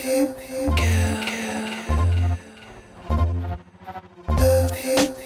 The people.